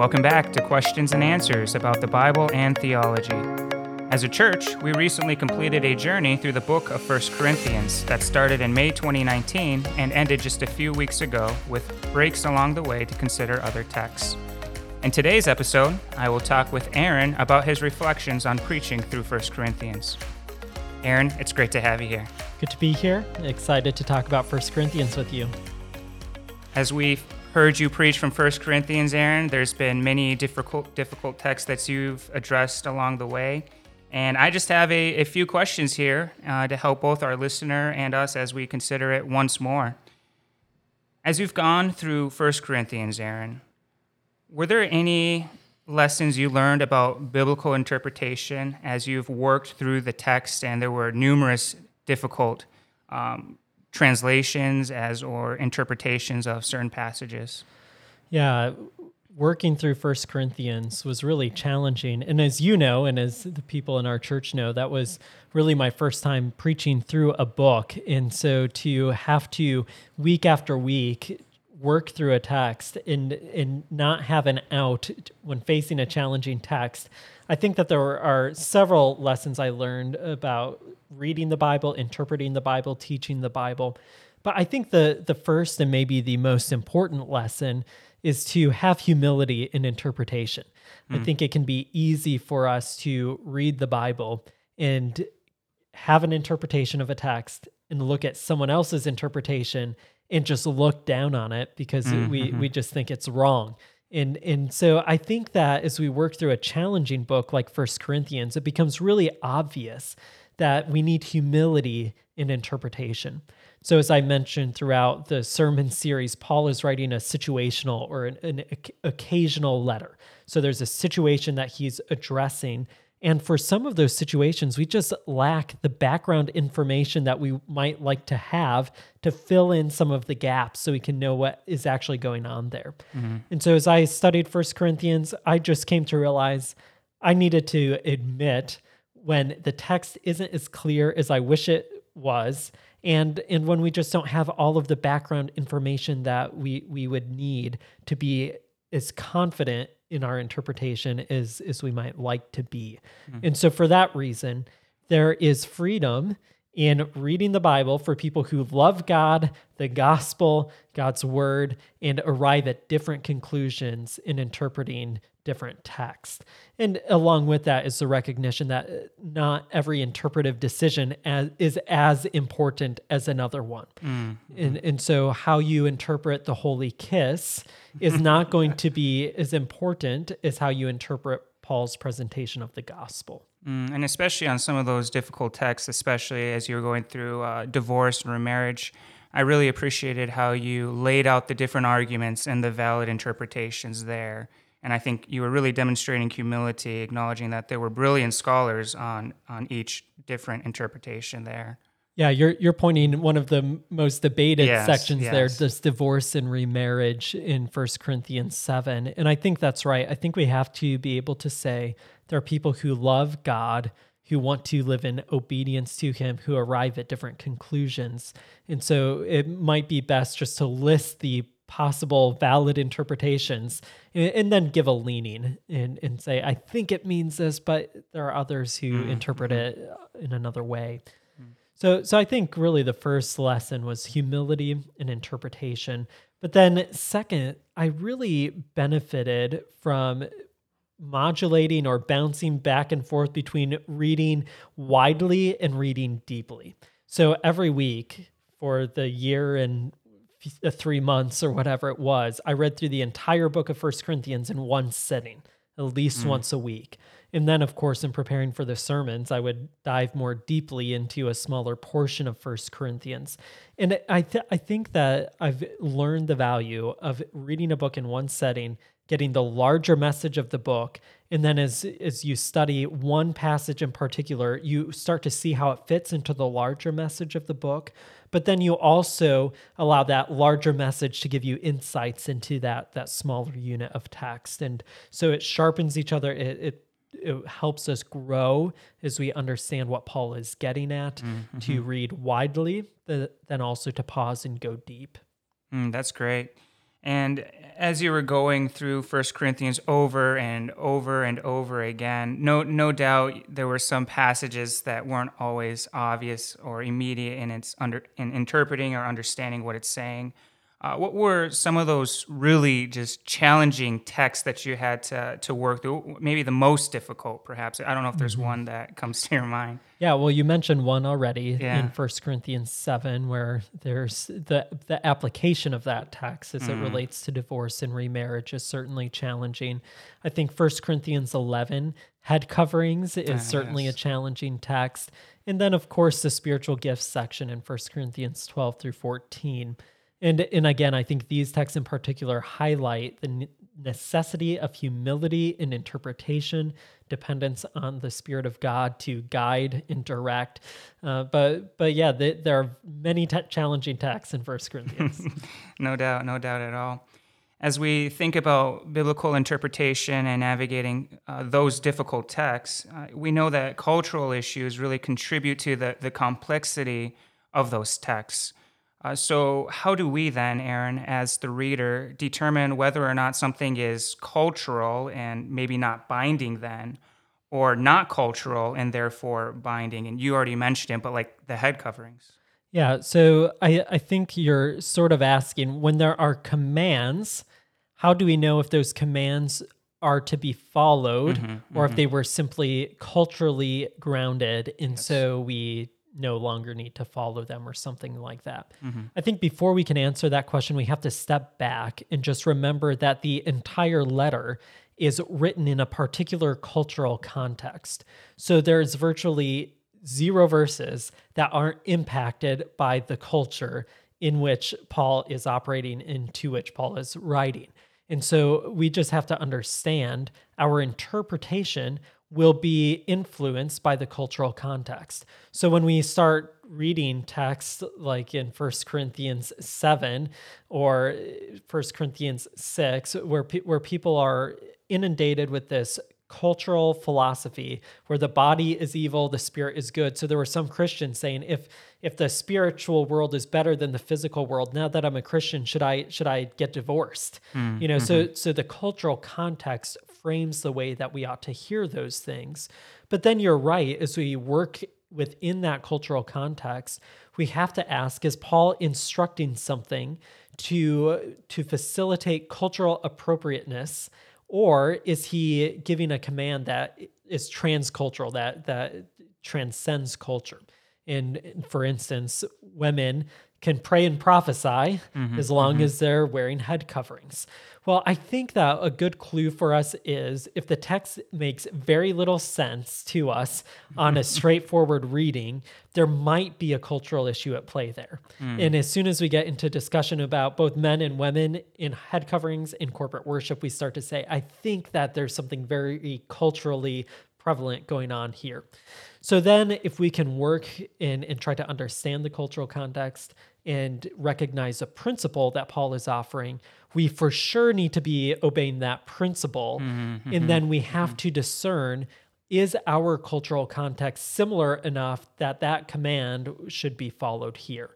Welcome back to Questions and Answers about the Bible and theology. As a church, we recently completed a journey through the book of 1 Corinthians that started in May 2019 and ended just a few weeks ago with breaks along the way to consider other texts. In today's episode, I will talk with Aaron about his reflections on preaching through 1 Corinthians. Aaron, it's great to have you here. Good to be here. Excited to talk about 1 Corinthians with you. As we've heard you preach from 1 Corinthians, Aaron, there's been many difficult, difficult texts that you've addressed along the way. And I just have a, a few questions here uh, to help both our listener and us as we consider it once more. As you've gone through 1 Corinthians, Aaron, were there any lessons you learned about biblical interpretation as you've worked through the text and there were numerous difficult um, translations as or interpretations of certain passages? Yeah, working through First Corinthians was really challenging. And as you know, and as the people in our church know, that was really my first time preaching through a book. And so to have to week after week work through a text and and not have an out when facing a challenging text, I think that there are several lessons I learned about reading the Bible, interpreting the Bible, teaching the Bible. But I think the the first and maybe the most important lesson is to have humility in interpretation. Mm. I hmm. think it can be easy for us to read the Bible and have an interpretation of a text and look at someone else's interpretation and just look down on it because mm-hmm. we we just think it's wrong. And and so I think that as we work through a challenging book like First Corinthians, it becomes really obvious that we need humility in interpretation. So, as I mentioned throughout the sermon series, Paul is writing a situational or an, an occasional letter. So, there's a situation that he's addressing. And for some of those situations, we just lack the background information that we might like to have to fill in some of the gaps so we can know what is actually going on there. Mm-hmm. And so, as I studied First Corinthians, I just came to realize I needed to admit when the text isn't as clear as I wish it was and and when we just don't have all of the background information that we we would need to be as confident in our interpretation as as we might like to be. Mm-hmm. And so for that reason, there is freedom in reading the Bible for people who love God, the gospel, God's word, and arrive at different conclusions in interpreting different texts. And along with that is the recognition that uh, not every interpretive decision as, is as important as another one. Mm-hmm. And, and so, how you interpret the Holy Kiss is not going to be as important as how you interpret Paul's presentation of the gospel. Mm, and especially on some of those difficult texts, especially as you're going through uh, divorce and remarriage, I really appreciated how you laid out the different arguments and the valid interpretations there. And I think you were really demonstrating humility, acknowledging that there were brilliant scholars on, on each different interpretation there. Yeah, you're you're pointing one of the most debated yes, sections yes. there, this divorce and remarriage in First Corinthians seven, and I think that's right. I think we have to be able to say there are people who love God, who want to live in obedience to Him, who arrive at different conclusions, and so it might be best just to list the possible valid interpretations and, and, then give a leaning and, and say i think it means this but there are others who mm-hmm. interpret it in another way so, so I think really the first lesson was humility and interpretation. But then, second, I really benefited from modulating or bouncing back and forth between reading widely and reading deeply. So, every week for the year and uh, three months or whatever it was, I read through the entire book of First Corinthians in one sitting, at least mm. once a week. And then, of course, in preparing for the sermons, I would dive more deeply into a smaller portion of First Corinthians. And I, th- I think that I've learned the value of reading a book in one setting, getting the larger message of the book, and then as as you study one passage in particular, you start to see how it fits into the larger message of the book. But then you also allow that larger message to give you insights into that that smaller unit of text, and so it sharpens each other. It, it it helps us grow as we understand what Paul is getting at, mm-hmm. to read widely, then also to pause and go deep. Mm, that's great. And as you were going through First Corinthians over and over and over again, no, no doubt there were some passages that weren't always obvious or immediate in its under in interpreting or understanding what it's saying. Uh, what were some of those really just challenging texts that you had to, to work through? Maybe the most difficult, perhaps. I don't know if there's mm-hmm. one that comes to your mind. Yeah, well, you mentioned one already yeah. in First Corinthians 7, where there's the, the application of that text as mm. it relates to divorce and remarriage is certainly challenging. I think First Corinthians 11, head coverings, is ah, certainly yes. a challenging text. And then, of course, the spiritual gifts section in First Corinthians 12 through 14 and and again, I think these texts in particular highlight the necessity of humility in interpretation, dependence on the Spirit of God to guide and direct. Uh, but but yeah, the, there are many te- challenging texts in First Corinthians. no doubt, no doubt at all. As we think about biblical interpretation and navigating uh, those difficult texts, uh, we know that cultural issues really contribute to the, the complexity of those texts. Uh, so, how do we then, Aaron, as the reader, determine whether or not something is cultural and maybe not binding then, or not cultural and therefore binding? And you already mentioned it, but like the head coverings. Yeah. So, I, I think you're sort of asking when there are commands, how do we know if those commands are to be followed mm-hmm, or mm-hmm. if they were simply culturally grounded? And yes. so we no longer need to follow them or something like that. Mm-hmm. I think before we can answer that question, we have to step back and just remember that the entire letter is written in a particular cultural context. So there's virtually zero verses that aren't impacted by the culture in which Paul is operating, into which Paul is writing. And so we just have to understand our interpretation will be influenced by the cultural context. So when we start reading texts like in First Corinthians 7 or First Corinthians 6 where pe- where people are inundated with this cultural philosophy where the body is evil, the spirit is good. So there were some Christians saying if if the spiritual world is better than the physical world, now that I'm a Christian, should I should I get divorced? Mm, you know, mm-hmm. so so the cultural context frames the way that we ought to hear those things. But then you're right, as we work within that cultural context, we have to ask is Paul instructing something to, to facilitate cultural appropriateness? Or is he giving a command that is transcultural, that, that transcends culture? And for instance, women can pray and prophesy mm-hmm, as long mm-hmm. as they're wearing head coverings. Well, I think that a good clue for us is if the text makes very little sense to us on a straightforward reading, there might be a cultural issue at play there. Mm. And as soon as we get into discussion about both men and women in head coverings in corporate worship, we start to say, I think that there's something very culturally prevalent going on here. So then, if we can work in and try to understand the cultural context and recognize a principle that Paul is offering, we for sure need to be obeying that principle. Mm-hmm, and then we have mm-hmm. to discern is our cultural context similar enough that that command should be followed here.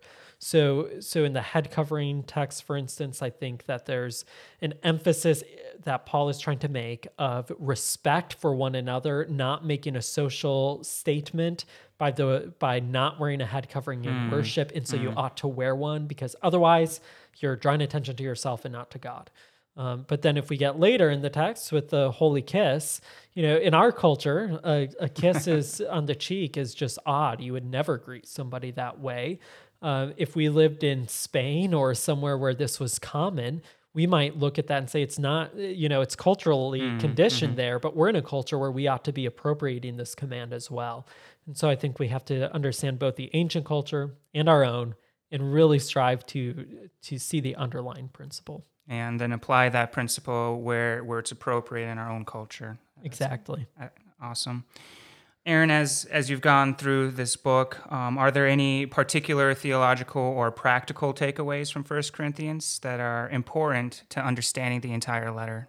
So, so in the head covering text, for instance, I think that there's an emphasis that Paul is trying to make of respect for one another, not making a social statement by the by not wearing a head covering in mm. worship, and so mm. you ought to wear one because otherwise you're drawing attention to yourself and not to God. Um, but then if we get later in the text with the holy kiss, you know, in our culture, a, a kiss is on the cheek is just odd. You would never greet somebody that way. Uh, if we lived in Spain or somewhere where this was common, we might look at that and say it's not, you know, it's culturally mm, conditioned mm-hmm. there, but we're in a culture where we ought to be appropriating this command as well. And so I think we have to understand both the ancient culture and our own and really strive to to see the underlying principle. And then apply that principle where where it's appropriate in our own culture. Exactly. That's awesome. Aaron, as as you've gone through this book, um, are there any particular theological or practical takeaways from First Corinthians that are important to understanding the entire letter?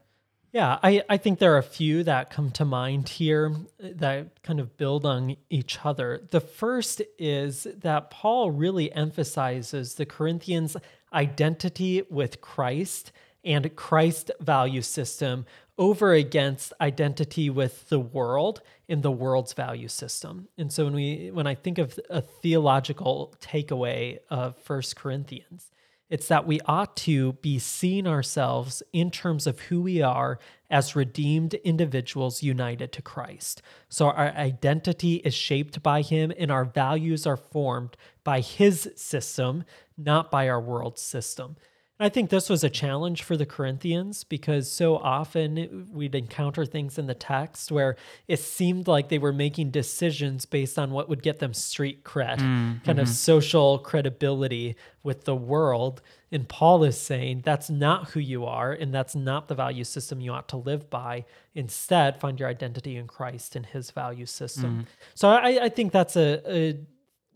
Yeah, I, I think there are a few that come to mind here that kind of build on each other. The first is that Paul really emphasizes the Corinthians' identity with Christ and Christ value system over against identity with the world in the world's value system. And so when we when I think of a theological takeaway of First Corinthians, it's that we ought to be seeing ourselves in terms of who we are as redeemed individuals united to Christ. So our identity is shaped by Him and our values are formed by His system, not by our world system. I think this was a challenge for the Corinthians because so often we'd encounter things in the text where it seemed like they were making decisions based on what would get them street cred, mm, kind mm-hmm. of social credibility with the world. And Paul is saying that's not who you are and that's not the value system you ought to live by. Instead, find your identity in Christ and his value system. Mm. So I, I, think that's a, a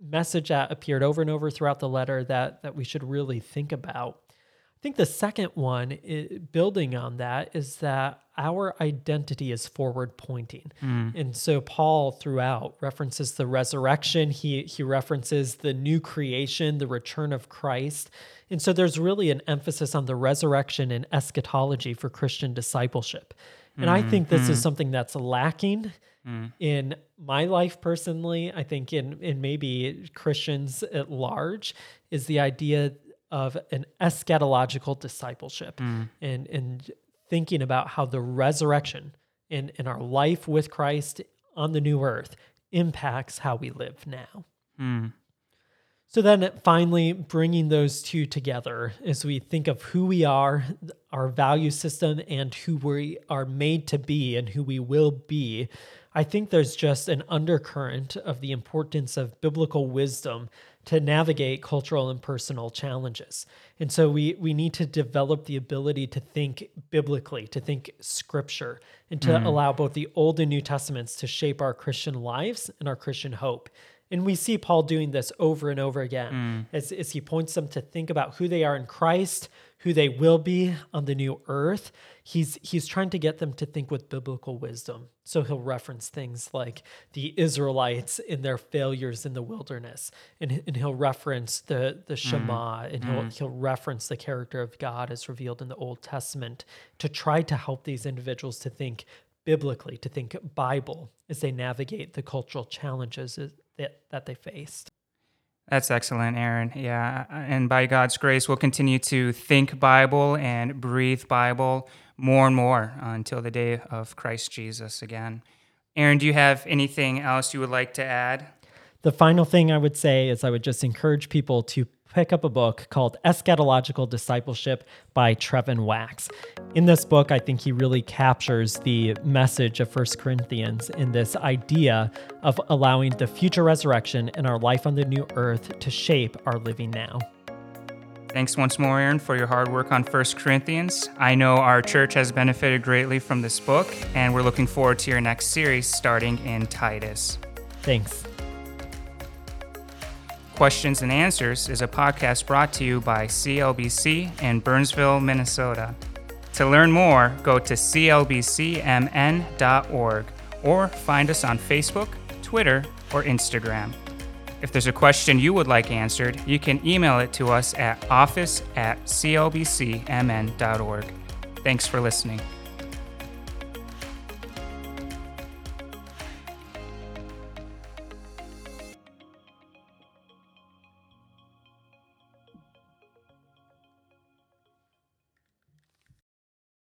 message that appeared over and over throughout the letter that that we should really think about. I think the second one, building on that, is that our identity is forward pointing. Mm. And so Paul throughout references the resurrection, he, he references the new creation, the return of Christ. And so there's really an emphasis on the resurrection and eschatology for Christian discipleship. And mm I think this mm is something that's lacking mm. in my life personally. I think in, in maybe Christians at large is the idea of an eschatological discipleship mm. and, and thinking about how the resurrection in, in our life with Christ on the new earth impacts how we live now. Mm. So then finally, bringing those two together as we think of who we are, our value system, and who we are made to be and who we will be, I think there's just an undercurrent of the importance of biblical wisdom to navigate cultural and personal challenges. And so we we need to develop the ability to think biblically, to think scripture, and to mm. allow both the Old and New Testaments to shape our Christian lives and our Christian hope. And we see Paul doing this over and over again mm. as, as he points them to think about who they are in Christ, who they will be on the new earth. He's, he's trying to get them to think with biblical wisdom. So he'll reference things like the Israelites in their failures in the wilderness, and, and he'll reference the, the mm. Shema, mm. and he'll, mm. he'll reference the character of God as revealed in the Old Testament to try to help these individuals to think biblically, to think Bible as they navigate the cultural challenges that, that they faced. That's excellent, Aaron. Yeah. Uh, and by God's grace, we'll continue to think Bible and breathe Bible more and more until the day of Christ Jesus again. Aaron, do you have anything else you would like to add? The final thing I would say is I would just encourage people to pick up a book called Eschatological Discipleship by Trevin Wax. In this book, I think he really captures the message of First Corinthians in this idea of allowing the future resurrection and our life on the new earth to shape our living now. Thanks once more, Aaron, for your hard work on First Corinthians. I know our church has benefited greatly from this book, and we're looking forward to your next series starting in Titus. Thanks. Questions and Answers is a podcast brought to you by CLBC in Burnsville, Minnesota. To learn more, go to clbcmn.org or find us on Facebook, Twitter, or Instagram. If there's a question you would like answered, you can email it to us at office at clbcmn.org. Thanks for listening.